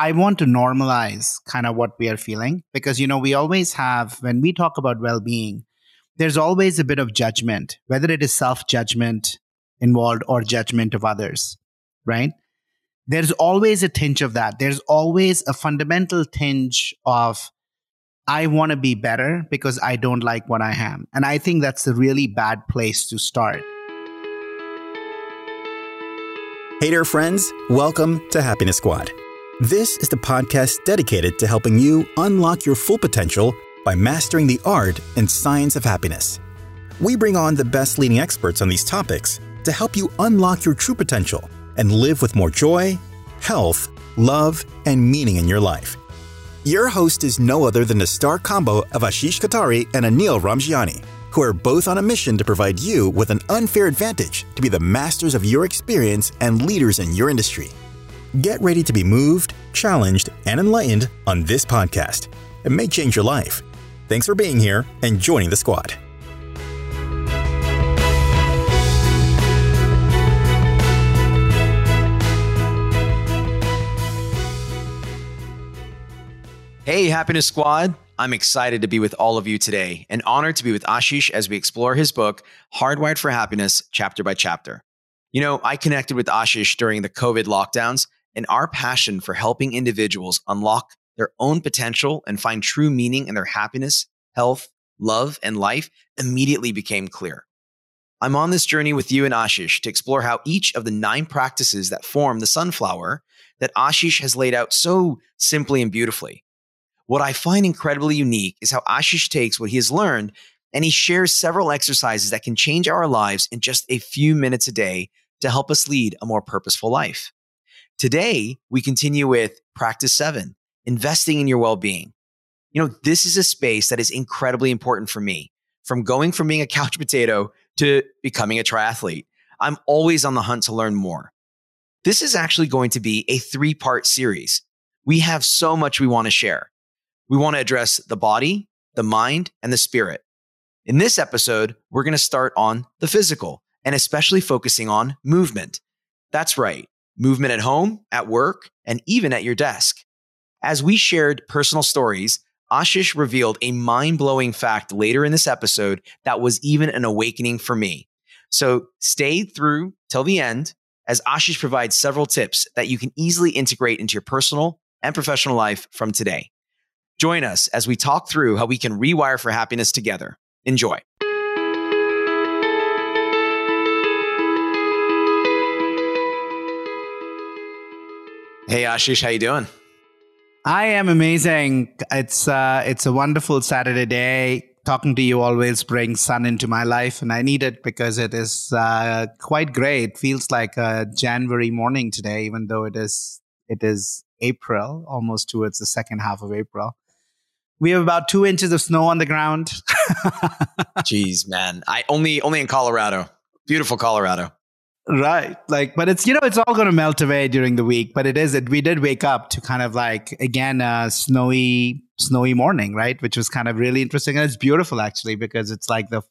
I want to normalize kind of what we are feeling because, you know, we always have, when we talk about well being, there's always a bit of judgment, whether it is self judgment involved or judgment of others, right? There's always a tinge of that. There's always a fundamental tinge of, I want to be better because I don't like what I am. And I think that's a really bad place to start. Hey there, friends. Welcome to Happiness Squad. This is the podcast dedicated to helping you unlock your full potential by mastering the art and science of happiness. We bring on the best leading experts on these topics to help you unlock your true potential and live with more joy, health, love, and meaning in your life. Your host is no other than the star combo of Ashish Kothari and Anil Ramjiani, who are both on a mission to provide you with an unfair advantage to be the masters of your experience and leaders in your industry. Get ready to be moved, challenged, and enlightened on this podcast. It may change your life. Thanks for being here and joining the squad. Hey, Happiness Squad. I'm excited to be with all of you today and honored to be with Ashish as we explore his book, Hardwired for Happiness, chapter by chapter. You know, I connected with Ashish during the COVID lockdowns, and our passion for helping individuals unlock their own potential and find true meaning in their happiness, health, love, and life immediately became clear. I'm on this journey with you and Ashish to explore how each of the nine practices that form the sunflower that Ashish has laid out so simply and beautifully what I find incredibly unique is how Ashish takes what he has learned and he shares several exercises that can change our lives in just a few minutes a day to help us lead a more purposeful life. Today, we continue with practice seven, investing in your well being. You know, this is a space that is incredibly important for me. From going from being a couch potato to becoming a triathlete, I'm always on the hunt to learn more. This is actually going to be a three part series. We have so much we want to share. We want to address the body, the mind, and the spirit. In this episode, we're going to start on the physical and especially focusing on movement. That's right, movement at home, at work, and even at your desk. As we shared personal stories, Ashish revealed a mind blowing fact later in this episode that was even an awakening for me. So stay through till the end as Ashish provides several tips that you can easily integrate into your personal and professional life from today. Join us as we talk through how we can rewire for happiness together. Enjoy. Hey Ashish, how you doing? I am amazing. It's uh, it's a wonderful Saturday day. Talking to you always brings sun into my life, and I need it because it is uh, quite great. It feels like a January morning today, even though it is it is April, almost towards the second half of April. We have about two inches of snow on the ground. Jeez, man. I only only in Colorado. Beautiful Colorado. Right. Like, but it's, you know, it's all going to melt away during the week. But it is, that we did wake up to kind of like, again, a snowy, snowy morning, right? Which was kind of really interesting. And it's beautiful actually, because it's like the,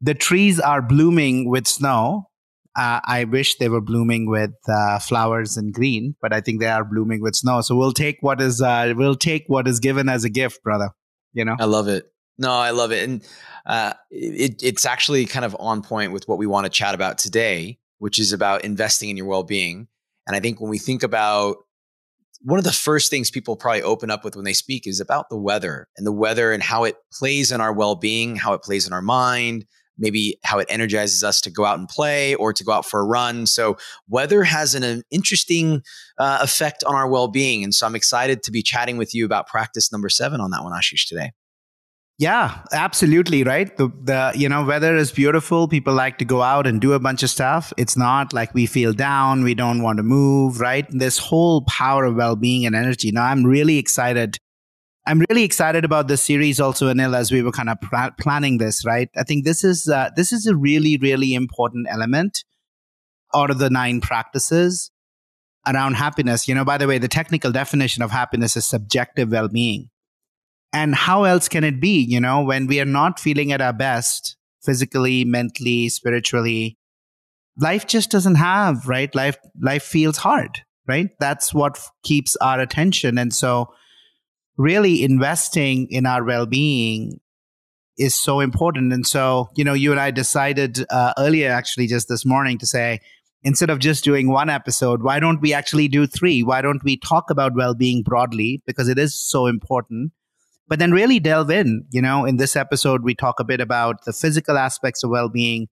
the trees are blooming with snow uh, I wish they were blooming with uh, flowers and green, but I think they are blooming with snow. So we'll take what is uh, we'll take what is given as a gift, brother. You know, I love it. No, I love it, and uh, it, it's actually kind of on point with what we want to chat about today, which is about investing in your well-being. And I think when we think about one of the first things people probably open up with when they speak is about the weather and the weather and how it plays in our well-being, how it plays in our mind, maybe how it energizes us to go out and play or to go out for a run. So, weather has an, an interesting uh, effect on our well being. And so, I'm excited to be chatting with you about practice number seven on that one, Ashish, today. Yeah, absolutely, right? The the you know, weather is beautiful. People like to go out and do a bunch of stuff. It's not like we feel down, we don't want to move, right? This whole power of well-being and energy. Now, I'm really excited I'm really excited about this series also, Anil, as we were kind of pr- planning this, right? I think this is uh, this is a really, really important element out of the nine practices around happiness. You know, by the way, the technical definition of happiness is subjective well-being. And how else can it be, you know, when we are not feeling at our best physically, mentally, spiritually, life just doesn't have, right? Life life feels hard right? That's what f- keeps our attention. And so, really investing in our well being is so important. And so, you know, you and I decided uh, earlier, actually, just this morning, to say, instead of just doing one episode, why don't we actually do three? Why don't we talk about well being broadly? Because it is so important. But then really delve in. You know, in this episode, we talk a bit about the physical aspects of well being.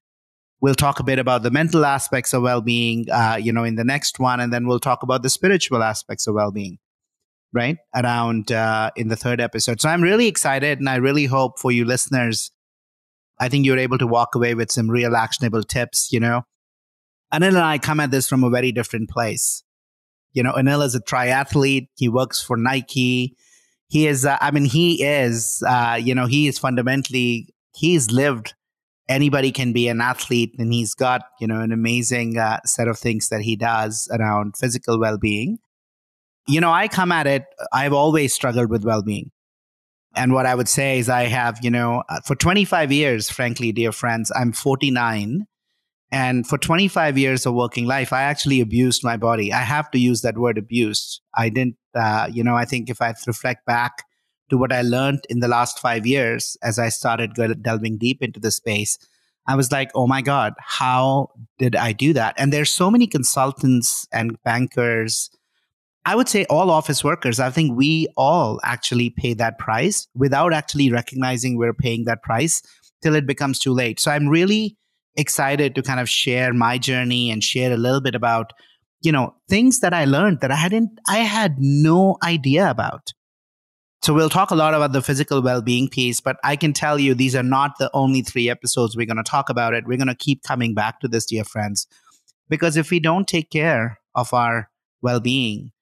We'll talk a bit about the mental aspects of well being, uh, you know, in the next one. And then we'll talk about the spiritual aspects of well being right around uh, in the third episode so i'm really excited and i really hope for you listeners i think you're able to walk away with some real actionable tips you know anil and i come at this from a very different place you know anil is a triathlete he works for nike he is uh, i mean he is uh, you know he is fundamentally he's lived anybody can be an athlete and he's got you know an amazing uh, set of things that he does around physical well-being you know, I come at it, I've always struggled with well being. And what I would say is, I have, you know, uh, for 25 years, frankly, dear friends, I'm 49. And for 25 years of working life, I actually abused my body. I have to use that word abused. I didn't, uh, you know, I think if I reflect back to what I learned in the last five years as I started delving deep into the space, I was like, oh my God, how did I do that? And there's so many consultants and bankers I would say all office workers, I think we all actually pay that price without actually recognizing we're paying that price till it becomes too late. So I'm really excited to kind of share my journey and share a little bit about, you know, things that I learned that I hadn't, I had no idea about. So we'll talk a lot about the physical well-being piece, but I can tell you these are not the only three episodes we're going to talk about it. We're going to keep coming back to this, dear friends, because if we don't take care of our well-being,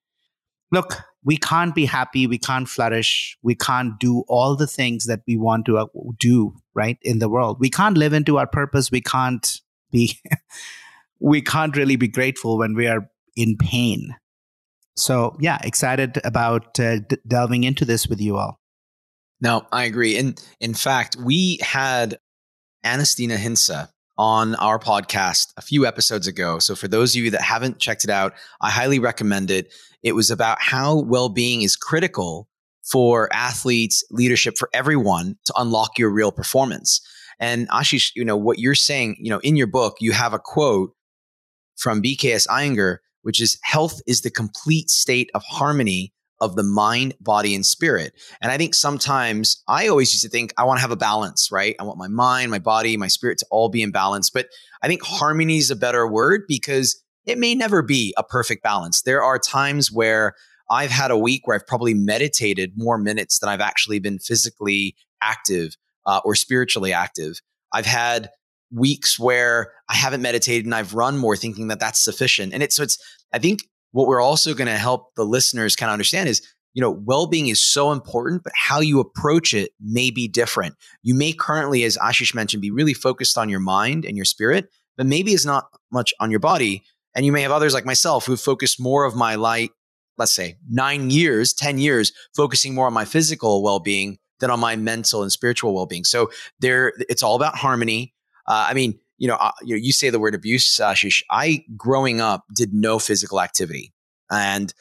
look, we can't be happy, we can't flourish, we can't do all the things that we want to uh, do, right, in the world. We can't live into our purpose, we can't be we can't really be grateful when we are in pain. So, yeah, excited about uh, d- delving into this with you all. No, I agree. And in fact, we had Anastina Hinsa on our podcast a few episodes ago. So for those of you that haven't checked it out, I highly recommend it. It was about how well-being is critical for athletes, leadership, for everyone to unlock your real performance. And Ashish, you know, what you're saying, you know, in your book, you have a quote from BKS Iyengar, which is health is the complete state of harmony of the mind, body, and spirit. And I think sometimes I always used to think I want to have a balance, right? I want my mind, my body, my spirit to all be in balance. But I think harmony is a better word because it may never be a perfect balance. There are times where I've had a week where I've probably meditated more minutes than I've actually been physically active uh, or spiritually active. I've had weeks where I haven't meditated and I've run more thinking that that's sufficient. And it's, so it's, I think what we're also going to help the listeners kind of understand is you know well-being is so important but how you approach it may be different you may currently as ashish mentioned be really focused on your mind and your spirit but maybe it's not much on your body and you may have others like myself who focused more of my light let's say nine years ten years focusing more on my physical well-being than on my mental and spiritual well-being so there it's all about harmony uh, i mean you know, uh, you know, you say the word abuse, Ashish. I growing up did no physical activity, and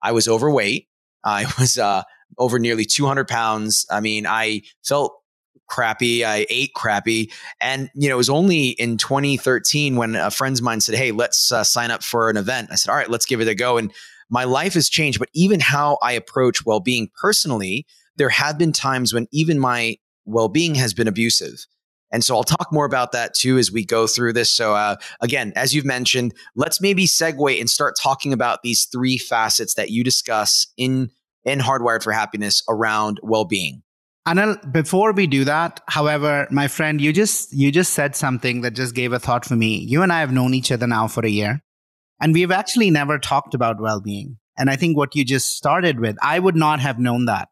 I was overweight. I was uh, over nearly 200 pounds. I mean, I felt crappy. I ate crappy. And, you know, it was only in 2013 when a friend of mine said, Hey, let's uh, sign up for an event. I said, All right, let's give it a go. And my life has changed. But even how I approach well being personally, there have been times when even my well being has been abusive. And so I'll talk more about that too as we go through this. So, uh, again, as you've mentioned, let's maybe segue and start talking about these three facets that you discuss in, in Hardwired for Happiness around well being. Anil, before we do that, however, my friend, you just you just said something that just gave a thought for me. You and I have known each other now for a year, and we've actually never talked about well-being. And I think what you just started with, I would not have known that.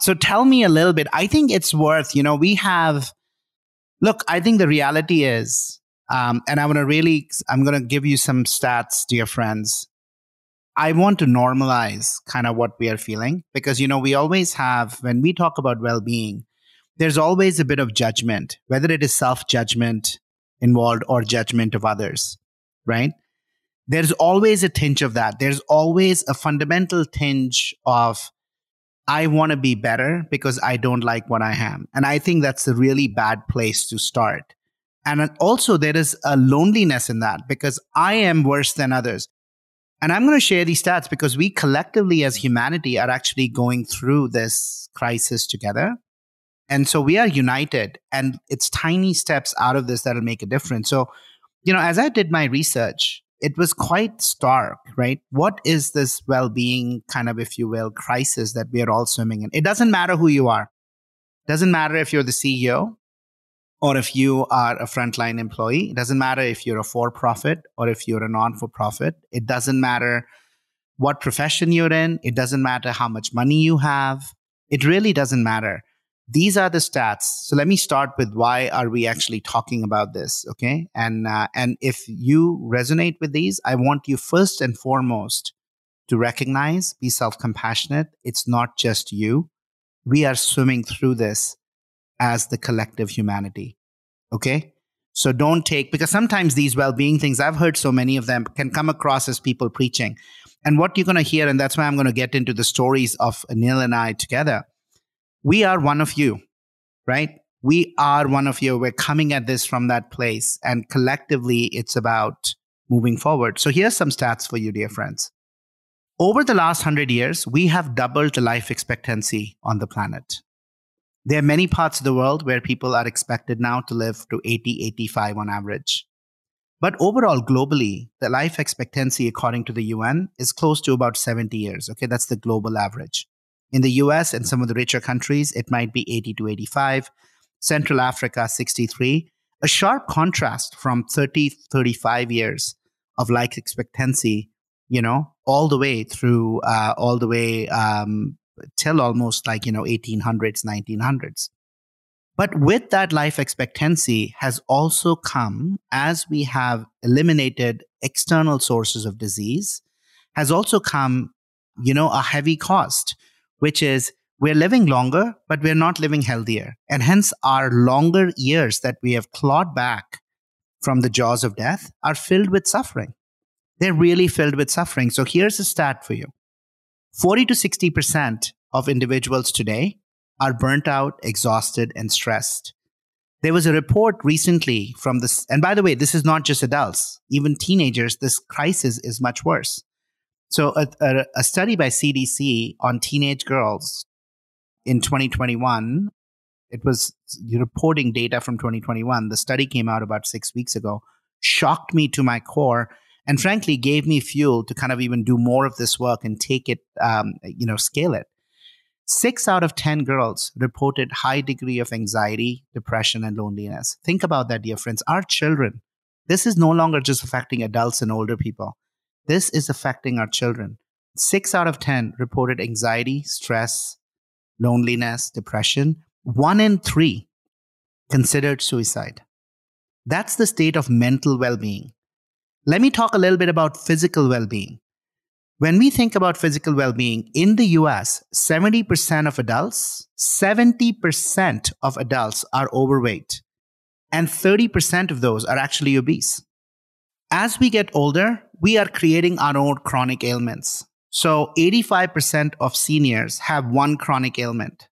So tell me a little bit. I think it's worth, you know, we have Look, I think the reality is, um, and I'm going to really, I'm going to give you some stats, dear friends. I want to normalize kind of what we are feeling because, you know, we always have, when we talk about well being, there's always a bit of judgment, whether it is self judgment involved or judgment of others, right? There's always a tinge of that. There's always a fundamental tinge of, I want to be better because I don't like what I am. And I think that's a really bad place to start. And also, there is a loneliness in that because I am worse than others. And I'm going to share these stats because we collectively as humanity are actually going through this crisis together. And so we are united, and it's tiny steps out of this that'll make a difference. So, you know, as I did my research, it was quite stark, right? What is this well being kind of, if you will, crisis that we are all swimming in? It doesn't matter who you are. It doesn't matter if you're the CEO or if you are a frontline employee. It doesn't matter if you're a for profit or if you're a non for profit. It doesn't matter what profession you're in. It doesn't matter how much money you have. It really doesn't matter these are the stats. So let me start with why are we actually talking about this okay? And uh, and if you resonate with these i want you first and foremost to recognize be self-compassionate. It's not just you. We are swimming through this as the collective humanity okay? So don't take because sometimes these well-being things i've heard so many of them can come across as people preaching. And what you're going to hear and that's why i'm going to get into the stories of Anil and i together we are one of you, right? We are one of you. We're coming at this from that place. And collectively, it's about moving forward. So here's some stats for you, dear friends. Over the last 100 years, we have doubled the life expectancy on the planet. There are many parts of the world where people are expected now to live to 80, 85 on average. But overall, globally, the life expectancy, according to the UN, is close to about 70 years. Okay, that's the global average. In the US and some of the richer countries, it might be 80 to 85. Central Africa, 63. A sharp contrast from 30, 35 years of life expectancy, you know, all the way through, uh, all the way um, till almost like, you know, 1800s, 1900s. But with that life expectancy has also come as we have eliminated external sources of disease, has also come, you know, a heavy cost which is we're living longer, but we're not living healthier. And hence, our longer years that we have clawed back from the jaws of death are filled with suffering. They're really filled with suffering. So here's a stat for you 40 to 60% of individuals today are burnt out, exhausted, and stressed. There was a report recently from this, and by the way, this is not just adults, even teenagers, this crisis is much worse. So, a, a, a study by CDC on teenage girls in 2021, it was reporting data from 2021. The study came out about six weeks ago, shocked me to my core, and frankly gave me fuel to kind of even do more of this work and take it, um, you know, scale it. Six out of 10 girls reported high degree of anxiety, depression, and loneliness. Think about that, dear friends. Our children, this is no longer just affecting adults and older people. This is affecting our children. Six out of 10 reported anxiety, stress, loneliness, depression. One in three considered suicide. That's the state of mental well being. Let me talk a little bit about physical well being. When we think about physical well being in the US, 70% of adults, 70% of adults are overweight, and 30% of those are actually obese. As we get older, we are creating our own chronic ailments. So 85% of seniors have one chronic ailment.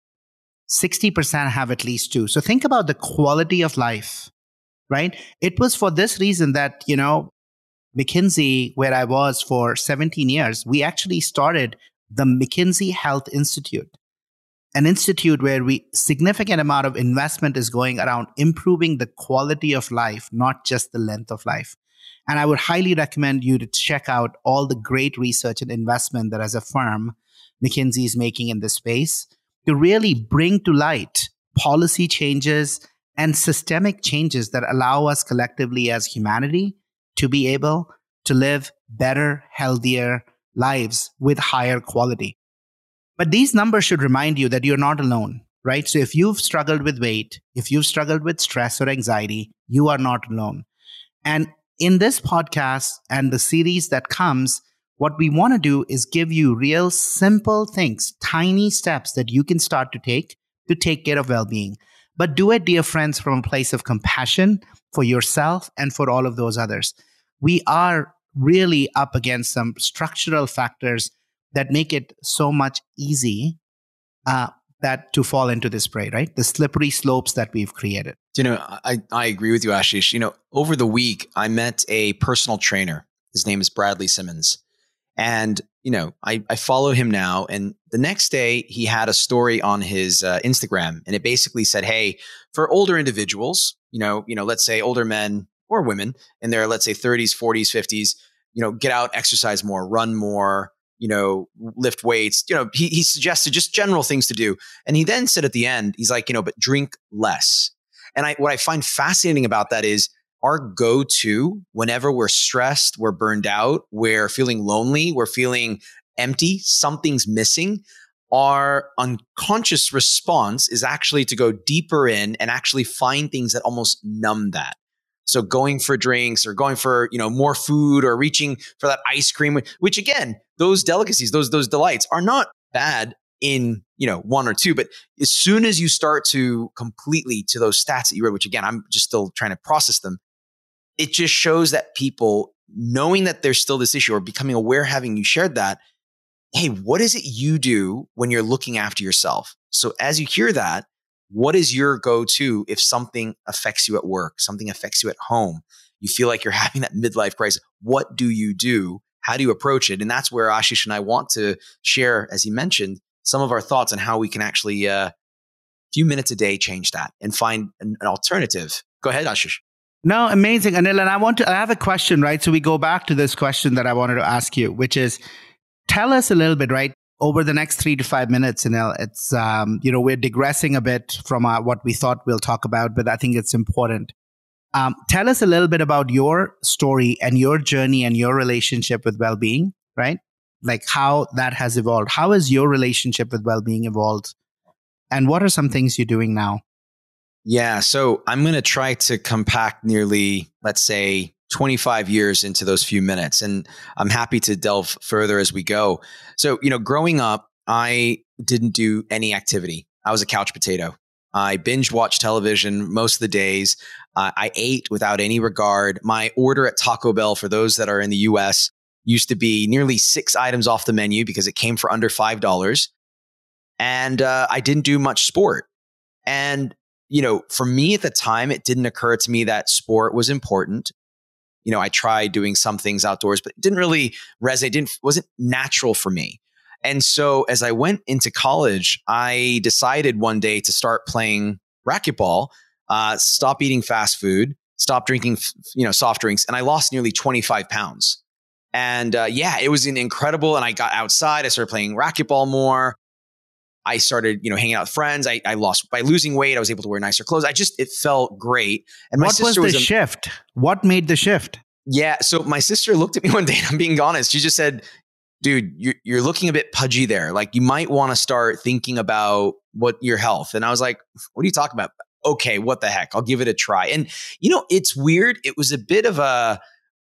60% have at least two. So think about the quality of life, right? It was for this reason that, you know, McKinsey, where I was for 17 years, we actually started the McKinsey Health Institute, an institute where we significant amount of investment is going around improving the quality of life, not just the length of life. And I would highly recommend you to check out all the great research and investment that as a firm, McKinsey is making in this space to really bring to light policy changes and systemic changes that allow us collectively as humanity to be able to live better, healthier lives with higher quality. But these numbers should remind you that you're not alone, right? So if you've struggled with weight, if you've struggled with stress or anxiety, you are not alone. And in this podcast and the series that comes, what we want to do is give you real simple things, tiny steps that you can start to take to take care of well being. But do it, dear friends, from a place of compassion for yourself and for all of those others. We are really up against some structural factors that make it so much easy uh, that to fall into this prey, right? The slippery slopes that we've created. You know, I, I agree with you, Ashish. You know, over the week, I met a personal trainer. His name is Bradley Simmons. And, you know, I, I follow him now. And the next day, he had a story on his uh, Instagram. And it basically said, hey, for older individuals, you know, you know, let's say older men or women in their, let's say 30s, 40s, 50s, you know, get out, exercise more, run more, you know, lift weights. You know, he, he suggested just general things to do. And he then said at the end, he's like, you know, but drink less. And I, what I find fascinating about that is our go to whenever we're stressed, we're burned out, we're feeling lonely, we're feeling empty, something's missing. Our unconscious response is actually to go deeper in and actually find things that almost numb that. So going for drinks or going for, you know, more food or reaching for that ice cream, which again, those delicacies, those, those delights are not bad in, you know, one or two. But as soon as you start to completely to those stats that you read, which again, I'm just still trying to process them, it just shows that people knowing that there's still this issue or becoming aware having you shared that, hey, what is it you do when you're looking after yourself? So as you hear that, what is your go to if something affects you at work, something affects you at home? You feel like you're having that midlife crisis. What do you do? How do you approach it? And that's where Ashish and I want to share, as he mentioned, some of our thoughts on how we can actually, a uh, few minutes a day, change that and find an, an alternative. Go ahead, Ashish. No, amazing, Anil. And I want to. I have a question, right? So we go back to this question that I wanted to ask you, which is, tell us a little bit, right? Over the next three to five minutes, and it's um, you know we're digressing a bit from what we thought we'll talk about, but I think it's important. Um, tell us a little bit about your story and your journey and your relationship with well-being, right? Like how that has evolved. How has your relationship with well-being evolved, and what are some things you're doing now? Yeah, so I'm going to try to compact nearly, let's say, 25 years into those few minutes. And I'm happy to delve further as we go. So, you know, growing up, I didn't do any activity. I was a couch potato. I binge watched television most of the days. Uh, I ate without any regard. My order at Taco Bell, for those that are in the US, used to be nearly six items off the menu because it came for under $5. And uh, I didn't do much sport. And, you know, for me at the time, it didn't occur to me that sport was important you know, I tried doing some things outdoors, but it didn't really resonate, didn't wasn't natural for me. And so as I went into college, I decided one day to start playing racquetball, uh, stop eating fast food, stop drinking, you know, soft drinks, and I lost nearly 25 pounds. And uh, yeah, it was an incredible. And I got outside. I started playing racquetball more. I started, you know, hanging out with friends. I, I lost by losing weight. I was able to wear nicer clothes. I just it felt great. And what was the was a, shift? What made the shift? Yeah. So my sister looked at me one day, and I'm being honest. She just said, "Dude, you're you're looking a bit pudgy there. Like you might want to start thinking about what your health." And I was like, "What are you talking about?" Okay, what the heck? I'll give it a try. And you know, it's weird. It was a bit of a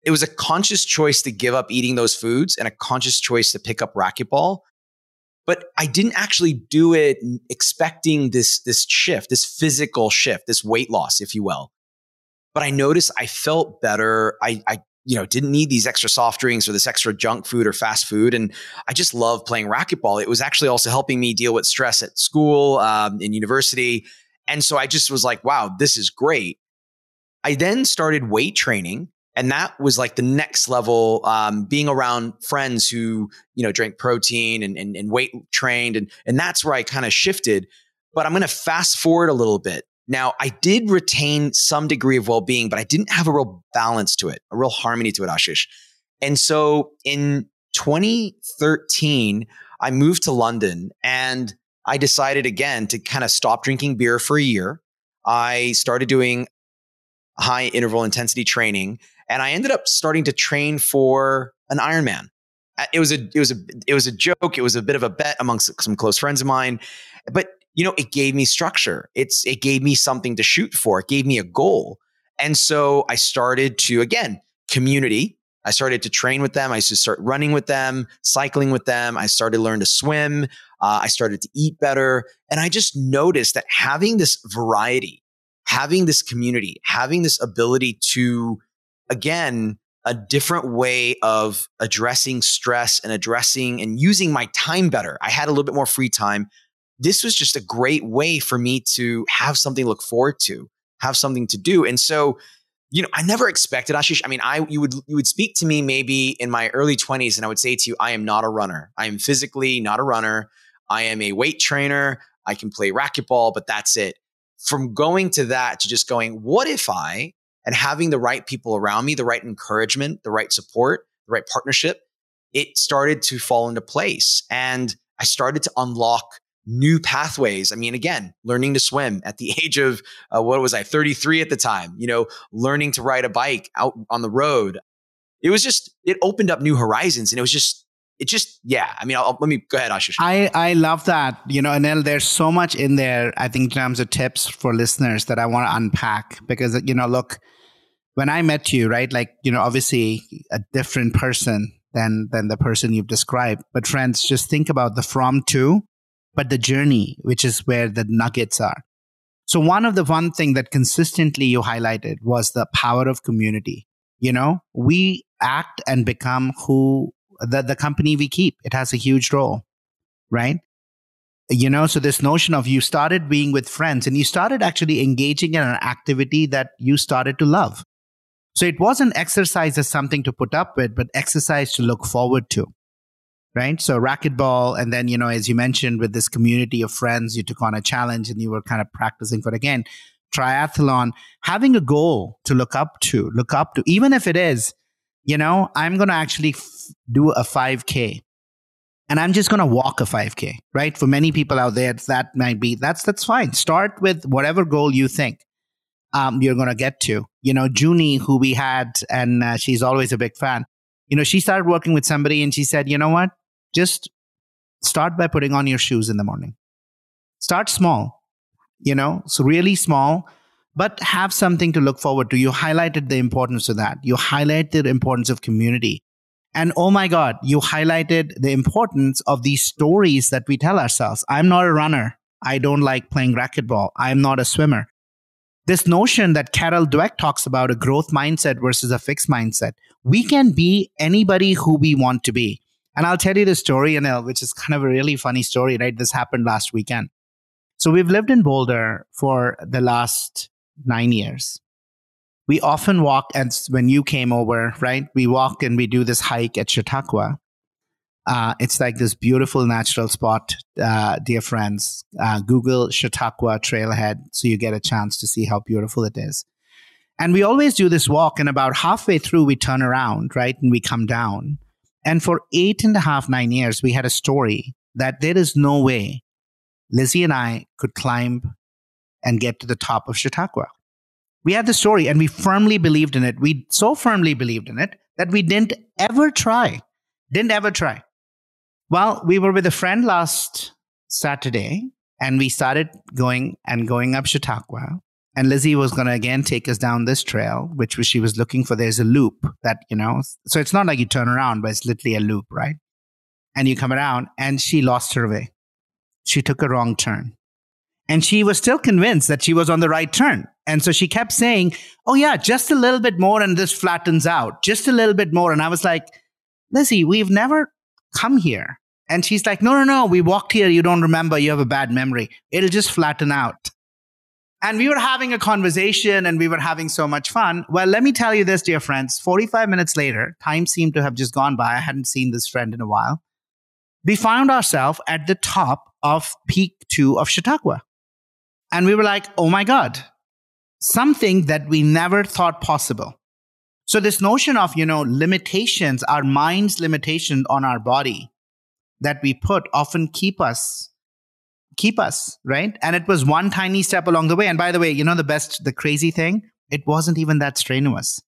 it was a conscious choice to give up eating those foods and a conscious choice to pick up racquetball but I didn't actually do it expecting this this shift, this physical shift, this weight loss, if you will. But I noticed I felt better. I, I you know didn't need these extra soft drinks or this extra junk food or fast food, and I just love playing racquetball. It was actually also helping me deal with stress at school, um, in university, and so I just was like, wow, this is great. I then started weight training and that was like the next level um, being around friends who you know drank protein and, and, and weight trained and, and that's where i kind of shifted. But i'm going to fast forward a little bit. Now i did retain some degree of well-being but i didn't have a real balance to it a real harmony to it ashish. And so in 2013 i moved to london and i decided again to kind of stop drinking beer for a year. I started doing high interval intensity training and I ended up starting to train for an Ironman. It was a it was a it was a joke. It was a bit of a bet amongst some close friends of mine, but you know, it gave me structure. It's it gave me something to shoot for. It gave me a goal, and so I started to again community. I started to train with them. I used to start running with them, cycling with them. I started to learn to swim. Uh, I started to eat better, and I just noticed that having this variety, having this community, having this ability to again, a different way of addressing stress and addressing and using my time better. I had a little bit more free time. This was just a great way for me to have something to look forward to, have something to do. And so, you know, I never expected Ashish. I mean, I you would you would speak to me maybe in my early 20s and I would say to you, I am not a runner. I am physically not a runner. I am a weight trainer. I can play racquetball, but that's it. From going to that to just going, what if I and having the right people around me, the right encouragement, the right support, the right partnership, it started to fall into place. And I started to unlock new pathways. I mean, again, learning to swim at the age of uh, what was I, 33 at the time, you know, learning to ride a bike out on the road. It was just, it opened up new horizons and it was just, it just, yeah. I mean, I'll, let me go ahead, Ashish. I, I love that. You know, Anil, there's so much in there, I think, in terms of tips for listeners that I want to unpack because, you know, look, when I met you, right, like, you know, obviously a different person than, than the person you've described. But friends, just think about the from to, but the journey, which is where the nuggets are. So one of the one thing that consistently you highlighted was the power of community. You know, we act and become who the, the company we keep. It has a huge role, right? You know, so this notion of you started being with friends and you started actually engaging in an activity that you started to love. So it wasn't exercise as something to put up with, but exercise to look forward to. Right. So racquetball. And then, you know, as you mentioned, with this community of friends, you took on a challenge and you were kind of practicing for it again. Triathlon, having a goal to look up to, look up to, even if it is, you know, I'm going to actually f- do a 5K and I'm just going to walk a 5K, right? For many people out there, that might be, that's, that's fine. Start with whatever goal you think um, you're going to get to. You know, Junie, who we had, and uh, she's always a big fan. You know, she started working with somebody and she said, you know what? Just start by putting on your shoes in the morning. Start small, you know, so really small, but have something to look forward to. You highlighted the importance of that. You highlighted the importance of community. And oh my God, you highlighted the importance of these stories that we tell ourselves. I'm not a runner. I don't like playing racquetball. I'm not a swimmer this notion that Carol Dweck talks about a growth mindset versus a fixed mindset. We can be anybody who we want to be. And I'll tell you the story, Anil, which is kind of a really funny story, right? This happened last weekend. So we've lived in Boulder for the last nine years. We often walk, and when you came over, right, we walk and we do this hike at Chautauqua. Uh, it's like this beautiful natural spot, uh, dear friends. Uh, Google Chautauqua Trailhead so you get a chance to see how beautiful it is. And we always do this walk, and about halfway through, we turn around, right? And we come down. And for eight and a half, nine years, we had a story that there is no way Lizzie and I could climb and get to the top of Chautauqua. We had the story and we firmly believed in it. We so firmly believed in it that we didn't ever try. Didn't ever try. Well, we were with a friend last Saturday and we started going and going up Chautauqua. And Lizzie was going to again take us down this trail, which was, she was looking for. There's a loop that, you know, so it's not like you turn around, but it's literally a loop, right? And you come around and she lost her way. She took a wrong turn. And she was still convinced that she was on the right turn. And so she kept saying, Oh, yeah, just a little bit more and this flattens out, just a little bit more. And I was like, Lizzie, we've never come here. And she's like, no, no, no, we walked here. You don't remember. You have a bad memory. It'll just flatten out. And we were having a conversation and we were having so much fun. Well, let me tell you this, dear friends 45 minutes later, time seemed to have just gone by. I hadn't seen this friend in a while. We found ourselves at the top of peak two of Chautauqua. And we were like, oh my God, something that we never thought possible. So this notion of, you know, limitations, our mind's limitation on our body that we put often keep us keep us, right? And it was one tiny step along the way. And by the way, you know the best the crazy thing, it wasn't even that strenuous.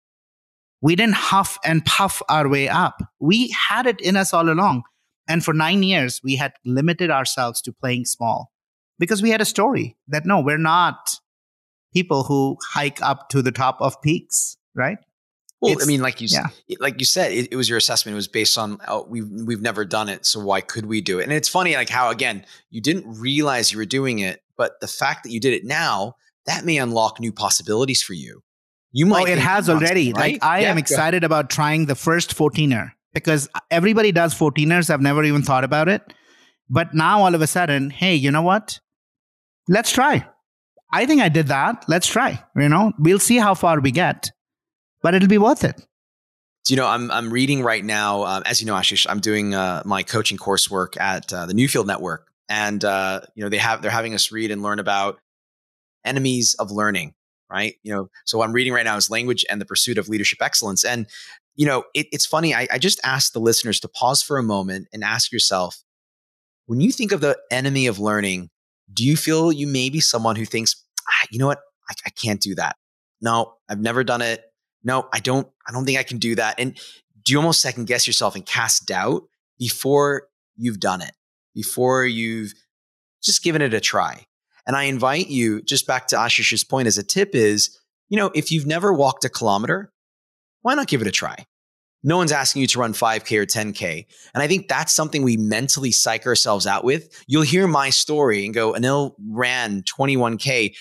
We didn't huff and puff our way up. We had it in us all along. And for 9 years we had limited ourselves to playing small because we had a story that no, we're not people who hike up to the top of peaks, right? Well, I mean, like you, yeah. like you said, it, it, was your assessment. It was based on oh, we've we've never done it, so why could we do it? And it's funny, like how again you didn't realize you were doing it, but the fact that you did it now that may unlock new possibilities for you. You might. Oh, it has already. Right? Like I yeah, am excited about trying the first 14er because everybody does 14ers. I've never even thought about it. But now all of a sudden, hey, you know what? Let's try. I think I did that. Let's try. You know, we'll see how far we get, but it'll be worth it. you know, I'm I'm reading right now. Um, as you know, Ashish, I'm doing uh, my coaching coursework at uh, the Newfield Network, and uh, you know they have they're having us read and learn about enemies of learning, right? You know, so what I'm reading right now is language and the pursuit of leadership excellence, and you know, it, it's funny. I, I just asked the listeners to pause for a moment and ask yourself, when you think of the enemy of learning, do you feel you may be someone who thinks, ah, you know what, I, I can't do that. No, I've never done it. No, I don't. I don't think I can do that. And do you almost second guess yourself and cast doubt before you've done it, before you've just given it a try? And I invite you, just back to Ashish's point as a tip is, you know, if you've never walked a kilometer, why not give it a try? No one's asking you to run 5K or 10K. And I think that's something we mentally psych ourselves out with. You'll hear my story and go, Anil ran 21K.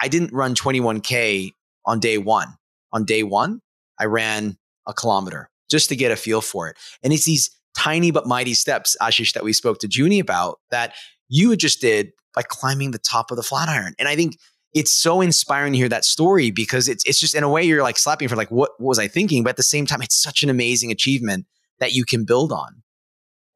I didn't run 21K on day one. On day one, I ran a kilometer just to get a feel for it. And it's these tiny but mighty steps, Ashish, that we spoke to Junie about that you just did by climbing the top of the Flatiron. And I think it's so inspiring to hear that story because it's it's just in a way you're like slapping for like what, was I thinking, but at the same time it's such an amazing achievement that you can build on.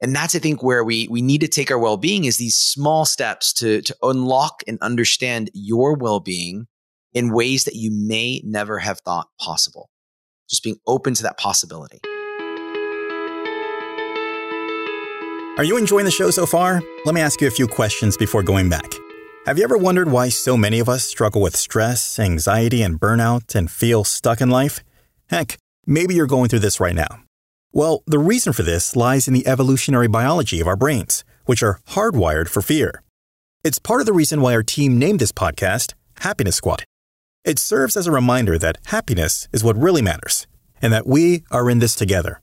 And that's I think where we we need to take our well-being is these small steps to to unlock and understand your well-being in ways that you may never have thought possible. Just being open to that possibility. Are you enjoying the show so far? Let me ask you a few questions before going back. Have you ever wondered why so many of us struggle with stress, anxiety, and burnout and feel stuck in life? Heck, maybe you're going through this right now. Well, the reason for this lies in the evolutionary biology of our brains, which are hardwired for fear. It's part of the reason why our team named this podcast Happiness Squad. It serves as a reminder that happiness is what really matters, and that we are in this together.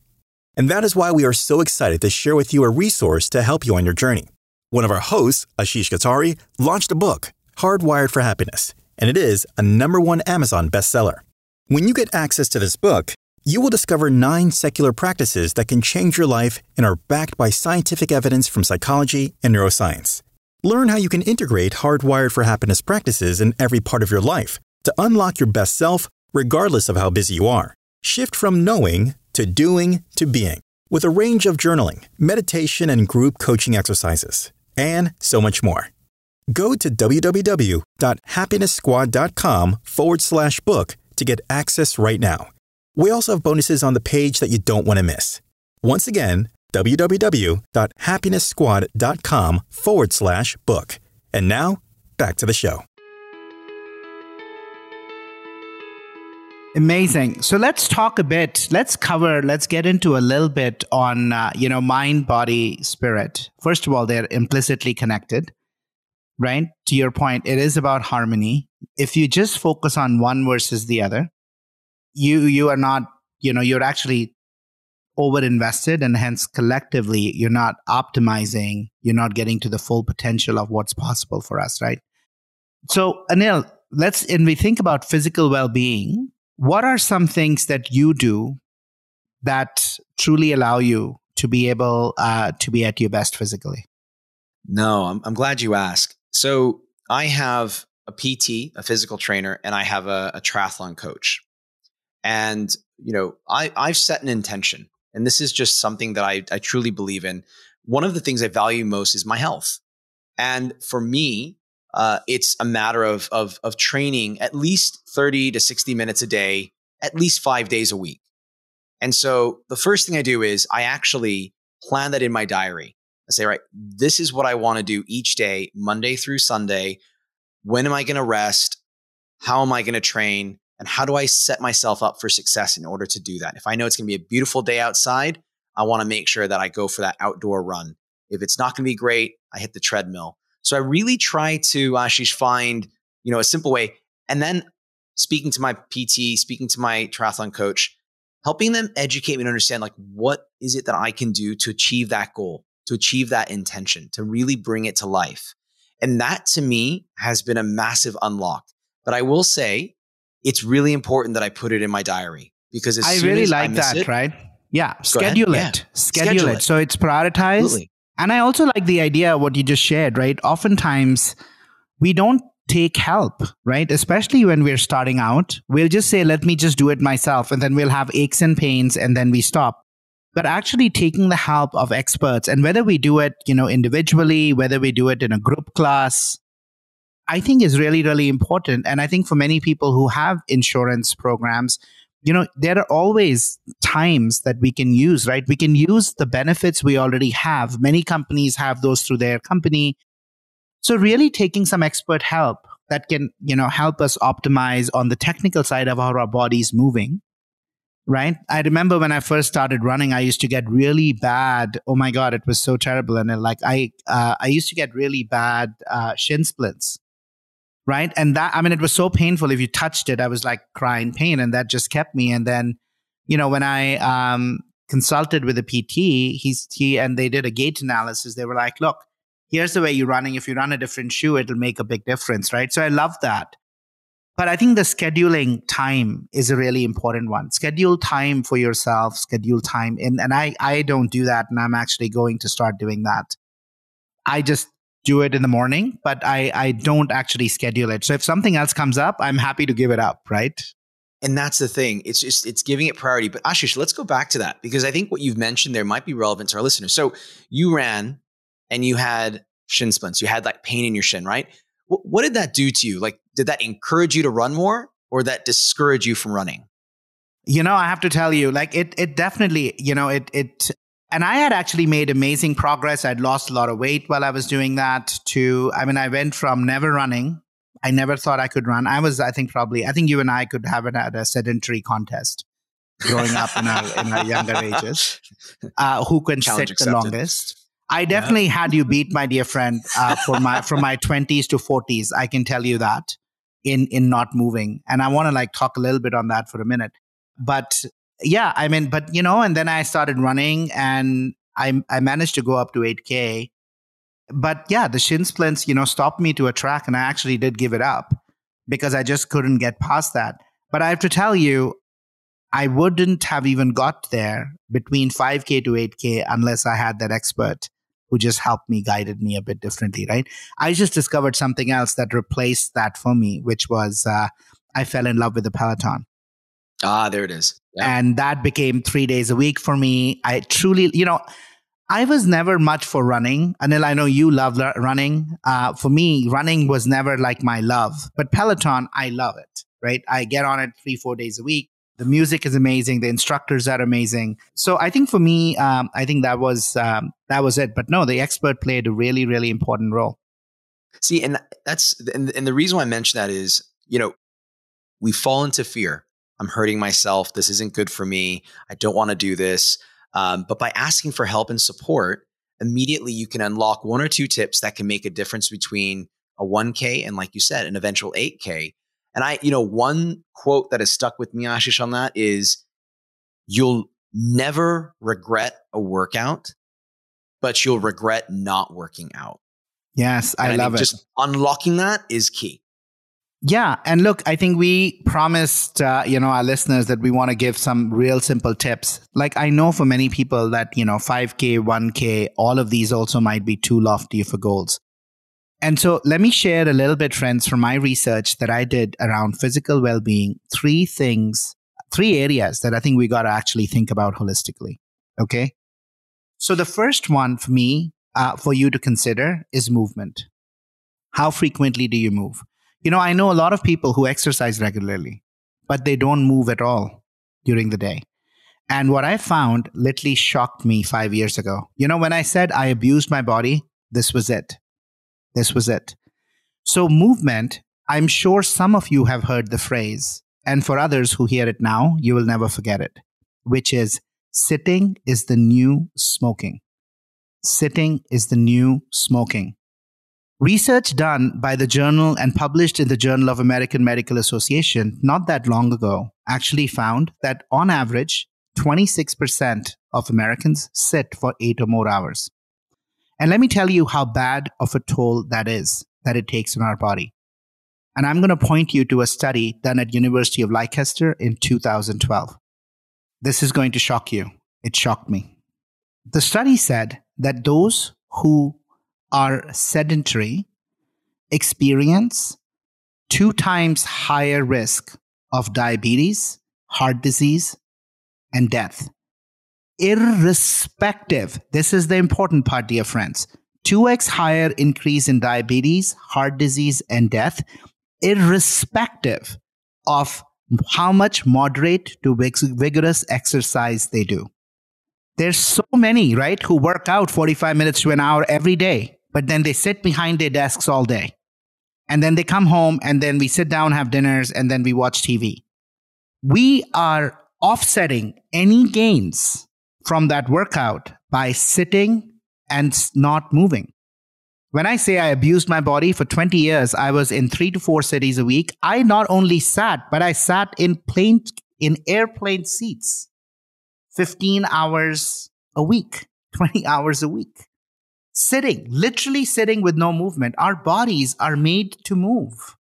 And that is why we are so excited to share with you a resource to help you on your journey. One of our hosts, Ashish Kothari, launched a book, Hardwired for Happiness, and it is a number one Amazon bestseller. When you get access to this book, you will discover nine secular practices that can change your life and are backed by scientific evidence from psychology and neuroscience. Learn how you can integrate Hardwired for Happiness practices in every part of your life to unlock your best self, regardless of how busy you are. Shift from knowing to doing to being with a range of journaling, meditation, and group coaching exercises and so much more. Go to www.happiness.squad.com forward slash book to get access right now. We also have bonuses on the page that you don't want to miss. Once again, www.happiness.squad.com forward slash book. And now, back to the show. Amazing. So let's talk a bit. Let's cover. Let's get into a little bit on uh, you know mind, body, spirit. First of all, they're implicitly connected, right? To your point, it is about harmony. If you just focus on one versus the other, you you are not you know you're actually over invested, and hence collectively you're not optimizing. You're not getting to the full potential of what's possible for us, right? So Anil, let's and we think about physical well being what are some things that you do that truly allow you to be able uh, to be at your best physically? No, I'm, I'm glad you asked. So I have a PT, a physical trainer, and I have a, a triathlon coach. And, you know, I, I've set an intention, and this is just something that I, I truly believe in. One of the things I value most is my health. And for me, uh, it's a matter of, of, of training at least 30 to 60 minutes a day, at least five days a week. And so the first thing I do is I actually plan that in my diary. I say, right, this is what I want to do each day, Monday through Sunday. When am I going to rest? How am I going to train? And how do I set myself up for success in order to do that? If I know it's going to be a beautiful day outside, I want to make sure that I go for that outdoor run. If it's not going to be great, I hit the treadmill. So I really try to, Ashish, find, you know, a simple way. And then speaking to my PT, speaking to my triathlon coach, helping them educate me and understand like what is it that I can do to achieve that goal, to achieve that intention, to really bring it to life. And that to me has been a massive unlock. But I will say it's really important that I put it in my diary because it's I really like that, it, right? Yeah, schedule it. Yeah. Schedule, schedule it. it. So it's prioritized. Absolutely. And I also like the idea what you just shared, right? Oftentimes we don't take help, right? Especially when we're starting out. We'll just say, let me just do it myself. And then we'll have aches and pains and then we stop. But actually taking the help of experts and whether we do it, you know, individually, whether we do it in a group class, I think is really, really important. And I think for many people who have insurance programs, you know, there are always times that we can use, right? We can use the benefits we already have. Many companies have those through their company. So really taking some expert help that can, you know, help us optimize on the technical side of how our body's moving. Right. I remember when I first started running, I used to get really bad. Oh my God, it was so terrible. And like I, uh, I used to get really bad uh, shin splints right? And that, I mean, it was so painful. If you touched it, I was like crying pain, and that just kept me. And then, you know, when I um, consulted with a PT, he's he and they did a gait analysis. They were like, "Look, here's the way you're running. If you run a different shoe, it'll make a big difference, right?" So I love that. But I think the scheduling time is a really important one. Schedule time for yourself. Schedule time, and and I I don't do that, and I'm actually going to start doing that. I just do it in the morning, but I, I don't actually schedule it. So if something else comes up, I'm happy to give it up, right? And that's the thing. It's just it's giving it priority. But Ashish, let's go back to that because I think what you've mentioned there might be relevant to our listeners. So you ran and you had shin splints. You had like pain in your shin, right? What, what did that do to you? Like, did that encourage you to run more, or that discourage you from running? You know, I have to tell you, like it it definitely, you know, it it and I had actually made amazing progress. I'd lost a lot of weight while I was doing that to, I mean, I went from never running. I never thought I could run. I was, I think, probably, I think you and I could have it at a sedentary contest growing up in our, in our younger ages. Uh, who can Challenge sit accepted. the longest? I definitely yeah. had you beat, my dear friend, uh, for my from my twenties to forties. I can tell you that in in not moving, and I want to like talk a little bit on that for a minute. But yeah, I mean, but you know, and then I started running and I, I managed to go up to 8K. But yeah, the shin splints, you know, stopped me to a track and I actually did give it up because I just couldn't get past that. But I have to tell you, I wouldn't have even got there between 5K to 8K unless I had that expert who just helped me, guided me a bit differently, right? I just discovered something else that replaced that for me, which was uh, I fell in love with the Peloton. Ah, there it is. Yeah. And that became three days a week for me. I truly, you know, I was never much for running. Anil, I know you love running. Uh, for me, running was never like my love. But Peloton, I love it, right? I get on it three, four days a week. The music is amazing. The instructors are amazing. So I think for me, um, I think that was um, that was it. But no, the expert played a really, really important role. See, and that's and, and the reason why I mention that is, you know, we fall into fear I'm hurting myself. This isn't good for me. I don't want to do this. Um, but by asking for help and support, immediately you can unlock one or two tips that can make a difference between a 1K and, like you said, an eventual 8K. And I, you know, one quote that has stuck with me, Ashish, on that is you'll never regret a workout, but you'll regret not working out. Yes, I, I love it. Just unlocking that is key. Yeah, and look, I think we promised uh, you know our listeners that we want to give some real simple tips. Like I know for many people that you know 5k, 1k, all of these also might be too lofty for goals. And so let me share a little bit friends from my research that I did around physical well-being, three things, three areas that I think we got to actually think about holistically. Okay? So the first one for me uh, for you to consider is movement. How frequently do you move? You know, I know a lot of people who exercise regularly, but they don't move at all during the day. And what I found literally shocked me five years ago. You know, when I said I abused my body, this was it. This was it. So, movement, I'm sure some of you have heard the phrase, and for others who hear it now, you will never forget it, which is sitting is the new smoking. Sitting is the new smoking. Research done by the journal and published in the Journal of American Medical Association not that long ago actually found that on average, 26% of Americans sit for eight or more hours. And let me tell you how bad of a toll that is that it takes on our body. And I'm going to point you to a study done at University of Leicester in 2012. This is going to shock you. It shocked me. The study said that those who are sedentary experience two times higher risk of diabetes, heart disease, and death. Irrespective, this is the important part, dear friends 2x higher increase in diabetes, heart disease, and death, irrespective of how much moderate to vigorous exercise they do. There's so many, right, who work out 45 minutes to an hour every day, but then they sit behind their desks all day. And then they come home and then we sit down, have dinners, and then we watch TV. We are offsetting any gains from that workout by sitting and not moving. When I say I abused my body for 20 years, I was in three to four cities a week. I not only sat, but I sat in plane, in airplane seats 15 hours a week, 20 hours a week. Sitting, literally sitting with no movement. Our bodies are made to move.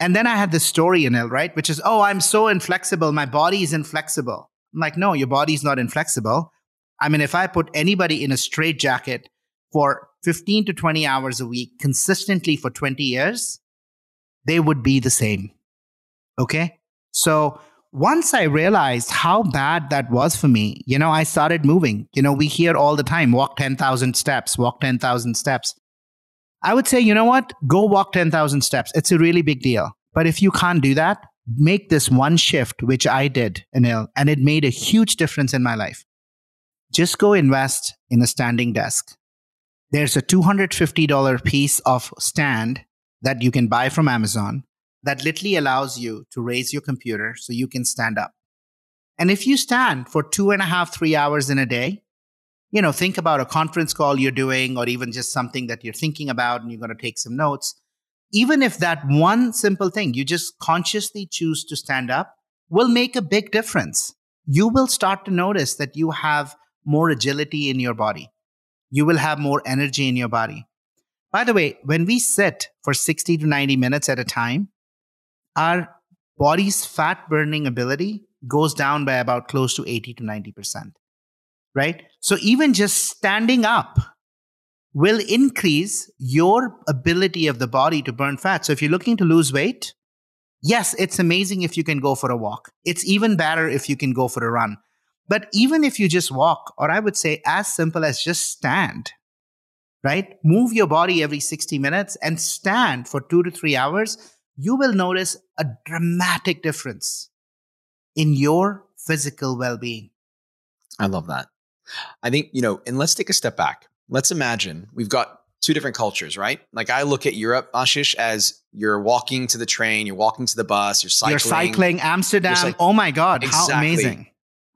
And then I had this story, Anil, right? Which is, oh, I'm so inflexible. My body is inflexible. I'm like, no, your body's not inflexible. I mean, if I put anybody in a straitjacket for 15 to 20 hours a week consistently for 20 years, they would be the same. Okay. So once I realized how bad that was for me, you know, I started moving. You know, we hear all the time walk 10,000 steps, walk 10,000 steps. I would say, you know what? Go walk 10,000 steps. It's a really big deal. But if you can't do that, make this one shift, which I did, Anil, and it made a huge difference in my life. Just go invest in a standing desk. There's a $250 piece of stand that you can buy from Amazon that literally allows you to raise your computer so you can stand up. And if you stand for two and a half, three hours in a day, you know, think about a conference call you're doing or even just something that you're thinking about and you're going to take some notes. Even if that one simple thing, you just consciously choose to stand up, will make a big difference. You will start to notice that you have more agility in your body. You will have more energy in your body. By the way, when we sit for 60 to 90 minutes at a time, our body's fat burning ability goes down by about close to 80 to 90%. Right? So even just standing up will increase your ability of the body to burn fat. So if you're looking to lose weight, yes, it's amazing if you can go for a walk. It's even better if you can go for a run. But even if you just walk, or I would say as simple as just stand, right? Move your body every 60 minutes and stand for two to three hours you will notice a dramatic difference in your physical well being. I love that. I think, you know, and let's take a step back. Let's imagine we've got two different cultures, right? Like I look at Europe, Ashish, as you're walking to the train, you're walking to the bus, you're cycling. You're cycling Amsterdam. You're oh my God, exactly. how amazing.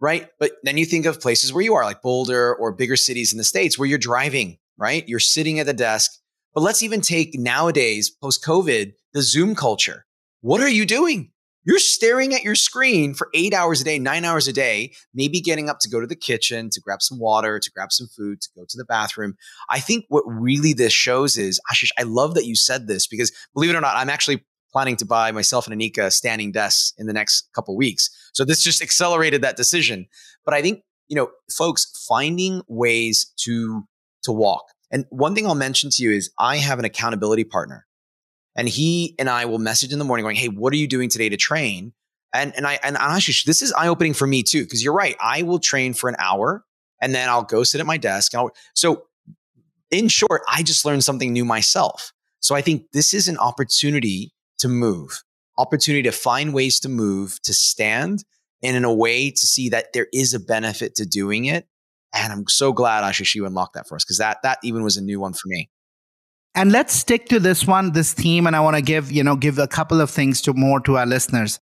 Right. But then you think of places where you are, like Boulder or bigger cities in the States where you're driving, right? You're sitting at the desk. But let's even take nowadays, post COVID, the Zoom culture. What are you doing? You're staring at your screen for eight hours a day, nine hours a day, maybe getting up to go to the kitchen, to grab some water, to grab some food, to go to the bathroom. I think what really this shows is, Ashish, I love that you said this because believe it or not, I'm actually planning to buy myself and Anika standing desks in the next couple weeks. So this just accelerated that decision. But I think, you know, folks, finding ways to to walk. And one thing I'll mention to you is I have an accountability partner and he and I will message in the morning going, Hey, what are you doing today to train? And, and I, and Ashish, this is eye opening for me too. Cause you're right. I will train for an hour and then I'll go sit at my desk. So in short, I just learned something new myself. So I think this is an opportunity to move, opportunity to find ways to move, to stand and in a way to see that there is a benefit to doing it. And I'm so glad Ashish, you unlocked that for us because that, that even was a new one for me. And let's stick to this one, this theme, and I want to give, you know, give a couple of things to more to our listeners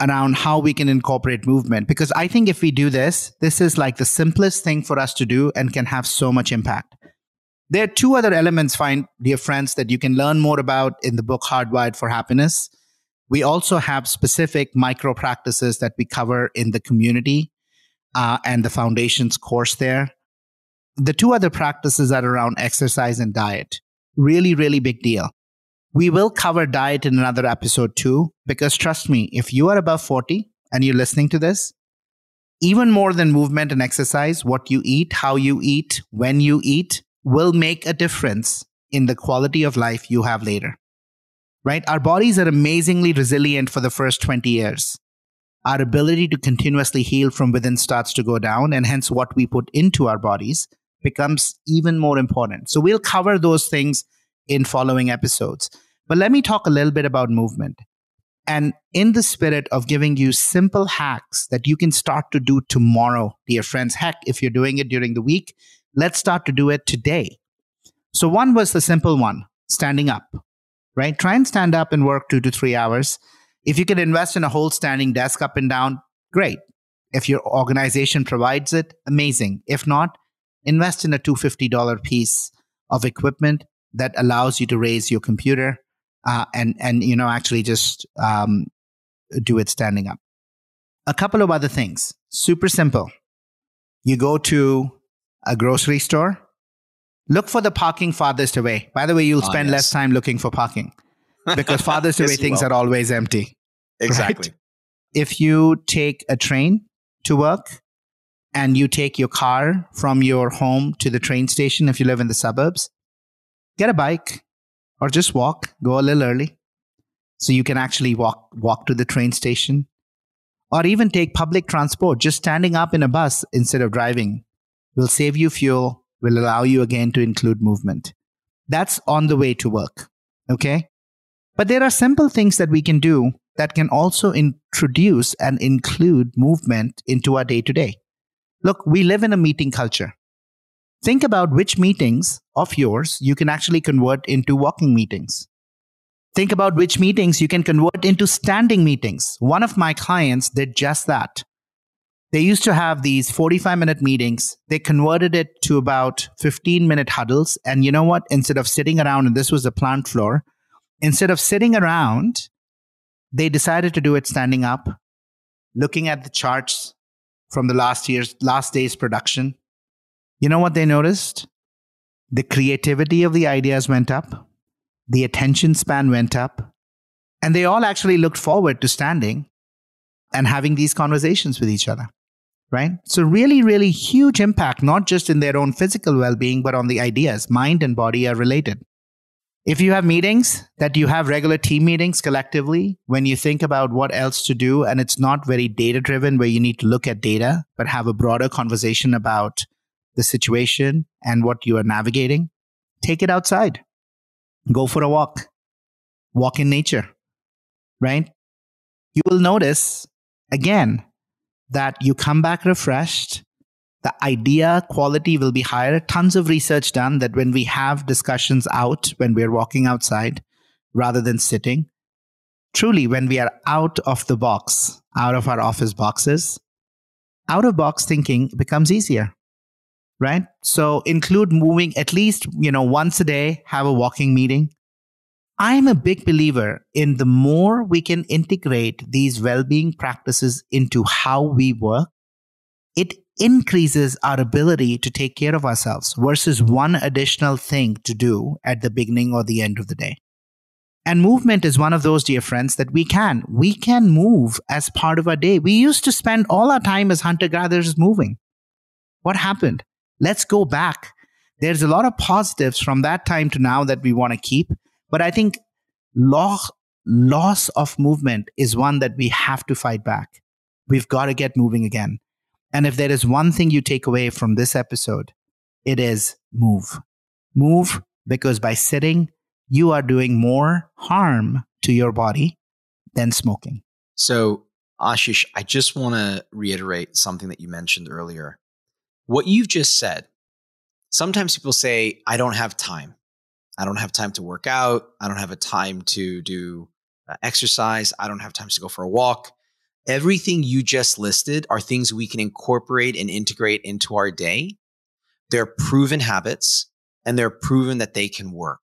around how we can incorporate movement. Because I think if we do this, this is like the simplest thing for us to do and can have so much impact. There are two other elements, fine, dear friends, that you can learn more about in the book Hardwired for Happiness. We also have specific micro practices that we cover in the community uh, and the foundations course there. The two other practices are around exercise and diet really, really big deal. We will cover diet in another episode too, because trust me, if you are above 40 and you're listening to this, even more than movement and exercise, what you eat, how you eat, when you eat will make a difference in the quality of life you have later. Right? Our bodies are amazingly resilient for the first 20 years. Our ability to continuously heal from within starts to go down, and hence what we put into our bodies becomes even more important. So we'll cover those things in following episodes. But let me talk a little bit about movement. And in the spirit of giving you simple hacks that you can start to do tomorrow, dear friends, heck, if you're doing it during the week, let's start to do it today. So, one was the simple one standing up, right? Try and stand up and work two to three hours. If you can invest in a whole standing desk up and down, great. If your organization provides it, amazing. If not, invest in a $250 piece of equipment that allows you to raise your computer uh, and and you know actually just um, do it standing up. A couple of other things, super simple. You go to a grocery store, look for the parking farthest away. By the way, you'll oh, spend yes. less time looking for parking because farthest away things are always empty. Exactly. Right? If you take a train to work and you take your car from your home to the train station if you live in the suburbs, get a bike or just walk, go a little early so you can actually walk walk to the train station or even take public transport. Just standing up in a bus instead of driving will save you fuel, will allow you again to include movement. That's on the way to work. Okay? But there are simple things that we can do that can also introduce and include movement into our day to day. Look, we live in a meeting culture think about which meetings of yours you can actually convert into walking meetings. Think about which meetings you can convert into standing meetings. One of my clients did just that. They used to have these 45 minute meetings. They converted it to about 15 minute huddles. And you know what? Instead of sitting around, and this was a plant floor, instead of sitting around, they decided to do it standing up, looking at the charts from the last year's, last day's production, you know what they noticed? The creativity of the ideas went up, the attention span went up, and they all actually looked forward to standing and having these conversations with each other. Right? So, really, really huge impact, not just in their own physical well being, but on the ideas. Mind and body are related. If you have meetings that you have regular team meetings collectively, when you think about what else to do, and it's not very data driven, where you need to look at data, but have a broader conversation about the situation and what you are navigating, take it outside. Go for a walk. Walk in nature, right? You will notice again that you come back refreshed. The idea quality will be higher. Tons of research done that when we have discussions out, when we're walking outside rather than sitting, truly, when we are out of the box, out of our office boxes, out of box thinking becomes easier right? So include moving at least, you know, once a day, have a walking meeting. I'm a big believer in the more we can integrate these well-being practices into how we work, it increases our ability to take care of ourselves versus one additional thing to do at the beginning or the end of the day. And movement is one of those, dear friends, that we can. We can move as part of our day. We used to spend all our time as hunter gatherers moving. What happened? let's go back. There's a lot of positives from that time to now that we want to keep. But I think loss, loss of movement is one that we have to fight back. We've got to get moving again. And if there is one thing you take away from this episode, it is move. Move because by sitting, you are doing more harm to your body than smoking. So, Ashish, I just want to reiterate something that you mentioned earlier what you've just said, sometimes people say, I don't have time. I don't have time to work out. I don't have a time to do uh, exercise. I don't have time to go for a walk. Everything you just listed are things we can incorporate and integrate into our day. They're proven habits and they're proven that they can work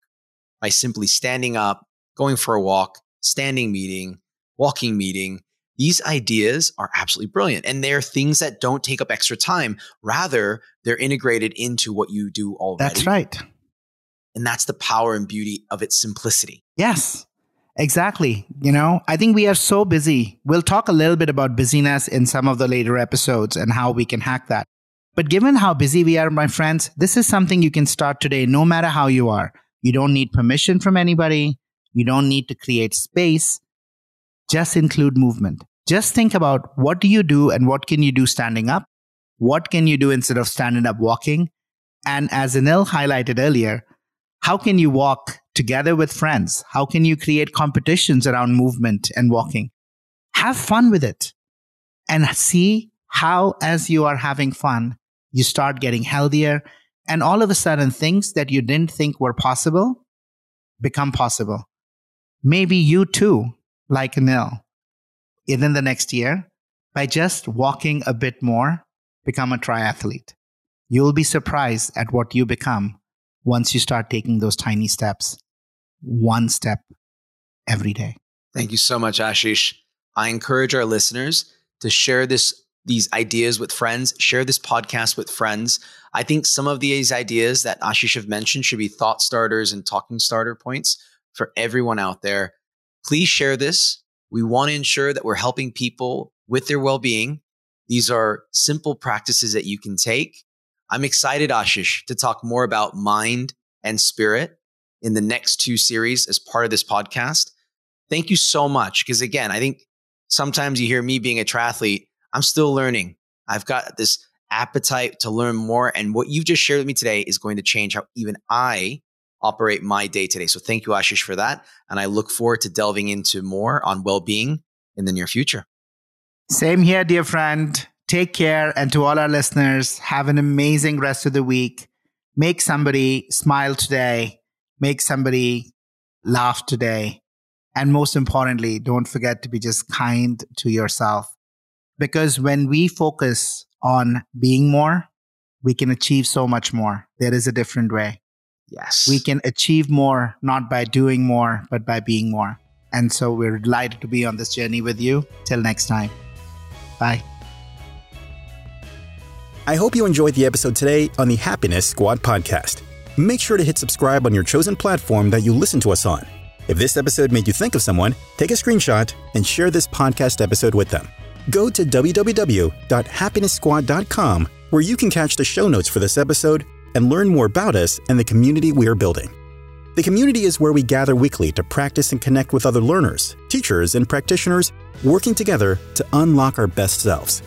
by simply standing up, going for a walk, standing meeting, walking meeting, these ideas are absolutely brilliant. And they're things that don't take up extra time. Rather, they're integrated into what you do already. That's right. And that's the power and beauty of its simplicity. Yes, exactly. You know, I think we are so busy. We'll talk a little bit about busyness in some of the later episodes and how we can hack that. But given how busy we are, my friends, this is something you can start today, no matter how you are. You don't need permission from anybody. You don't need to create space. Just include movement. Just think about what do you do and what can you do standing up? What can you do instead of standing up walking? And as Anil highlighted earlier, how can you walk together with friends? How can you create competitions around movement and walking? Have fun with it and see how, as you are having fun, you start getting healthier. And all of a sudden, things that you didn't think were possible become possible. Maybe you too, like Anil, within the next year, by just walking a bit more, become a triathlete. You'll be surprised at what you become once you start taking those tiny steps, one step every day. Thank you so much, Ashish. I encourage our listeners to share this these ideas with friends, share this podcast with friends. I think some of these ideas that Ashish have mentioned should be thought starters and talking starter points for everyone out there. Please share this. We want to ensure that we're helping people with their well-being. These are simple practices that you can take. I'm excited, Ashish, to talk more about mind and spirit in the next two series as part of this podcast. Thank you so much. Because again, I think sometimes you hear me being a triathlete I'm still learning. I've got this appetite to learn more. And what you've just shared with me today is going to change how even I operate my day today. So thank you, Ashish, for that. And I look forward to delving into more on well being in the near future. Same here, dear friend. Take care. And to all our listeners, have an amazing rest of the week. Make somebody smile today. Make somebody laugh today. And most importantly, don't forget to be just kind to yourself. Because when we focus on being more, we can achieve so much more. There is a different way. Yes. We can achieve more, not by doing more, but by being more. And so we're delighted to be on this journey with you. Till next time. Bye. I hope you enjoyed the episode today on the Happiness Squad podcast. Make sure to hit subscribe on your chosen platform that you listen to us on. If this episode made you think of someone, take a screenshot and share this podcast episode with them go to www.happiness.squad.com where you can catch the show notes for this episode and learn more about us and the community we are building. The community is where we gather weekly to practice and connect with other learners, teachers, and practitioners working together to unlock our best selves.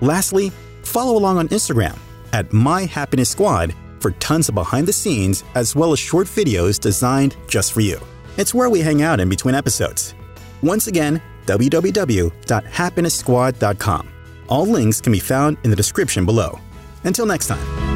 Lastly, follow along on Instagram at My Happiness Squad for tons of behind the scenes as well as short videos designed just for you. It's where we hang out in between episodes. Once again, www.happiness.squad.com. All links can be found in the description below. Until next time.